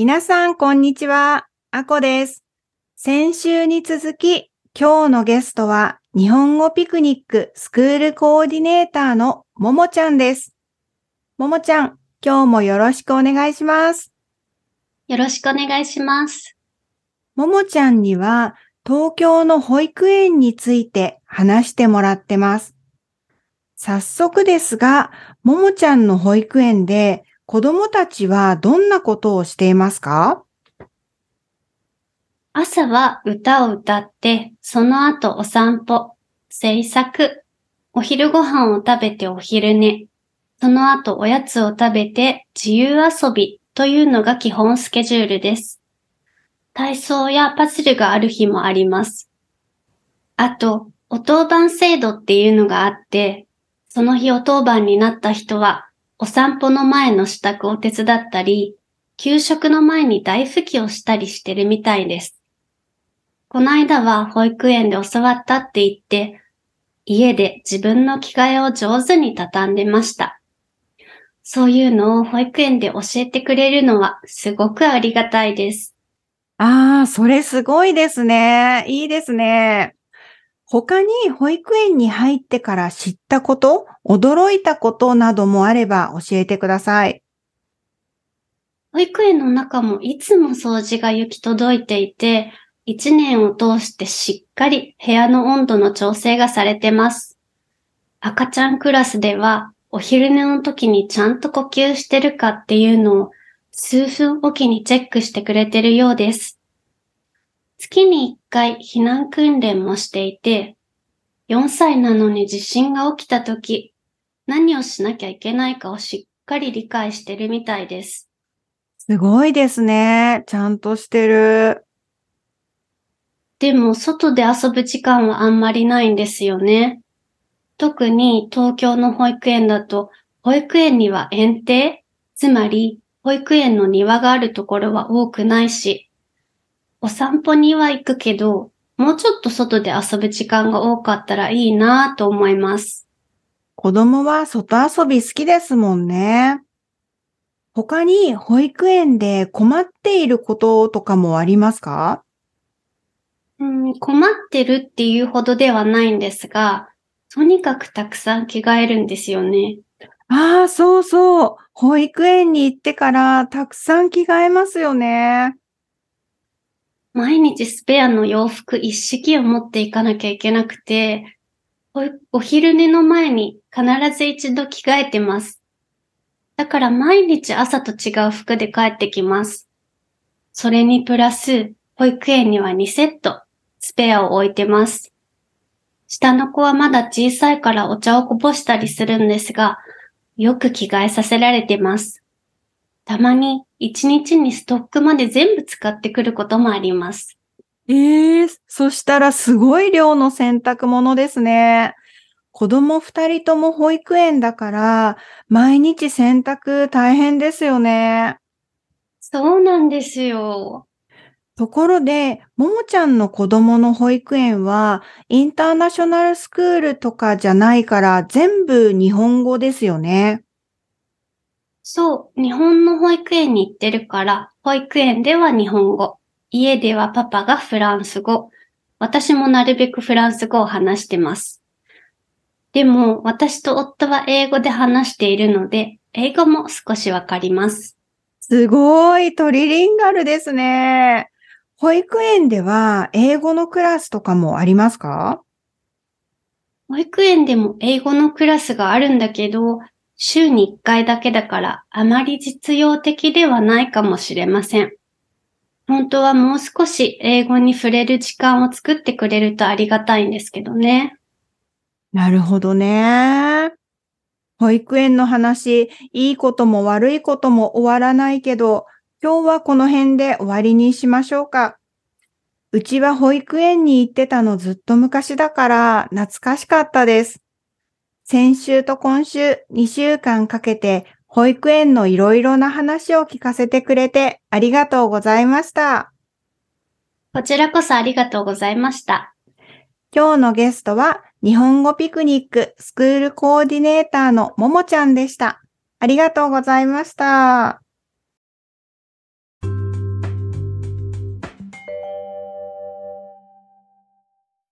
皆さん、こんにちは。あこです。先週に続き、今日のゲストは、日本語ピクニックスクールコーディネーターのももちゃんです。ももちゃん、今日もよろしくお願いします。よろしくお願いします。ももちゃんには、東京の保育園について話してもらってます。早速ですが、ももちゃんの保育園で子供たちはどんなことをしていますか？朝は歌を歌って、その後お散歩、制作、お昼ご飯を食べてお昼寝、その後おやつを食べて自由遊びというのが基本スケジュールです。体操やパズルがある日もあります。あと、お当番制度っていうのがあって、その日お当番になった人は、お散歩の前の支度を手伝ったり、給食の前に大拭きをしたりしてるみたいです。この間は保育園で教わったって言って、家で自分の着替えを上手に畳んでました。そういうのを保育園で教えてくれるのはすごくありがたいです。ああ、それすごいですね。いいですね。他に保育園に入ってから知ったこと、驚いたことなどもあれば教えてください。保育園の中もいつも掃除が行き届いていて、一年を通してしっかり部屋の温度の調整がされてます。赤ちゃんクラスではお昼寝の時にちゃんと呼吸してるかっていうのを数分おきにチェックしてくれてるようです。月に1回避難訓練もしていて、4歳なのに地震が起きた時、何をしなきゃいけないかをしっかり理解してるみたいです。すごいですね。ちゃんとしてる。でも、外で遊ぶ時間はあんまりないんですよね。特に東京の保育園だと、保育園には園庭、つまり保育園の庭があるところは多くないし、お散歩には行くけど、もうちょっと外で遊ぶ時間が多かったらいいなぁと思います。子供は外遊び好きですもんね。他に保育園で困っていることとかもありますか？うん、困ってるっていうほどではないんですが、とにかくたくさん着替えるんですよね。ああ、そうそう。保育園に行ってからたくさん着替えますよね。毎日スペアの洋服一式を持っていかなきゃいけなくて、お昼寝の前に必ず一度着替えてます。だから毎日朝と違う服で帰ってきます。それにプラス、保育園には2セット、スペアを置いてます。下の子はまだ小さいからお茶をこぼしたりするんですが、よく着替えさせられてます。たまに一日にストックまで全部使ってくることもあります。ええそしたらすごい量の洗濯物ですね。子供二人とも保育園だから、毎日洗濯大変ですよね。そうなんですよ。ところで、ももちゃんの子供の保育園は、インターナショナルスクールとかじゃないから、全部日本語ですよね。そう、日本の保育園に行ってるから、保育園では日本語、家ではパパがフランス語、私もなるべくフランス語を話してます。でも、私と夫は英語で話しているので、英語も少しわかります。すごい、トリリンガルですね。保育園では英語のクラスとかもありますか？保育園でも英語のクラスがあるんだけど、週に1回だけだからあまり実用的ではないかもしれません。本当はもう少し英語に触れる時間を作ってくれるとありがたいんですけどね。なるほどね。保育園の話、いいことも悪いことも終わらないけど、今日はこの辺で終わりにしましょうか。うちは保育園に行ってたのずっと昔だから懐かしかったです。先週と今週2週間かけて保育園のいろいろな話を聞かせてくれてありがとうございました。こちらこそありがとうございました。今日のゲストは日本語ピクニックスクールコーディネーターのももちゃんでした。ありがとうございました。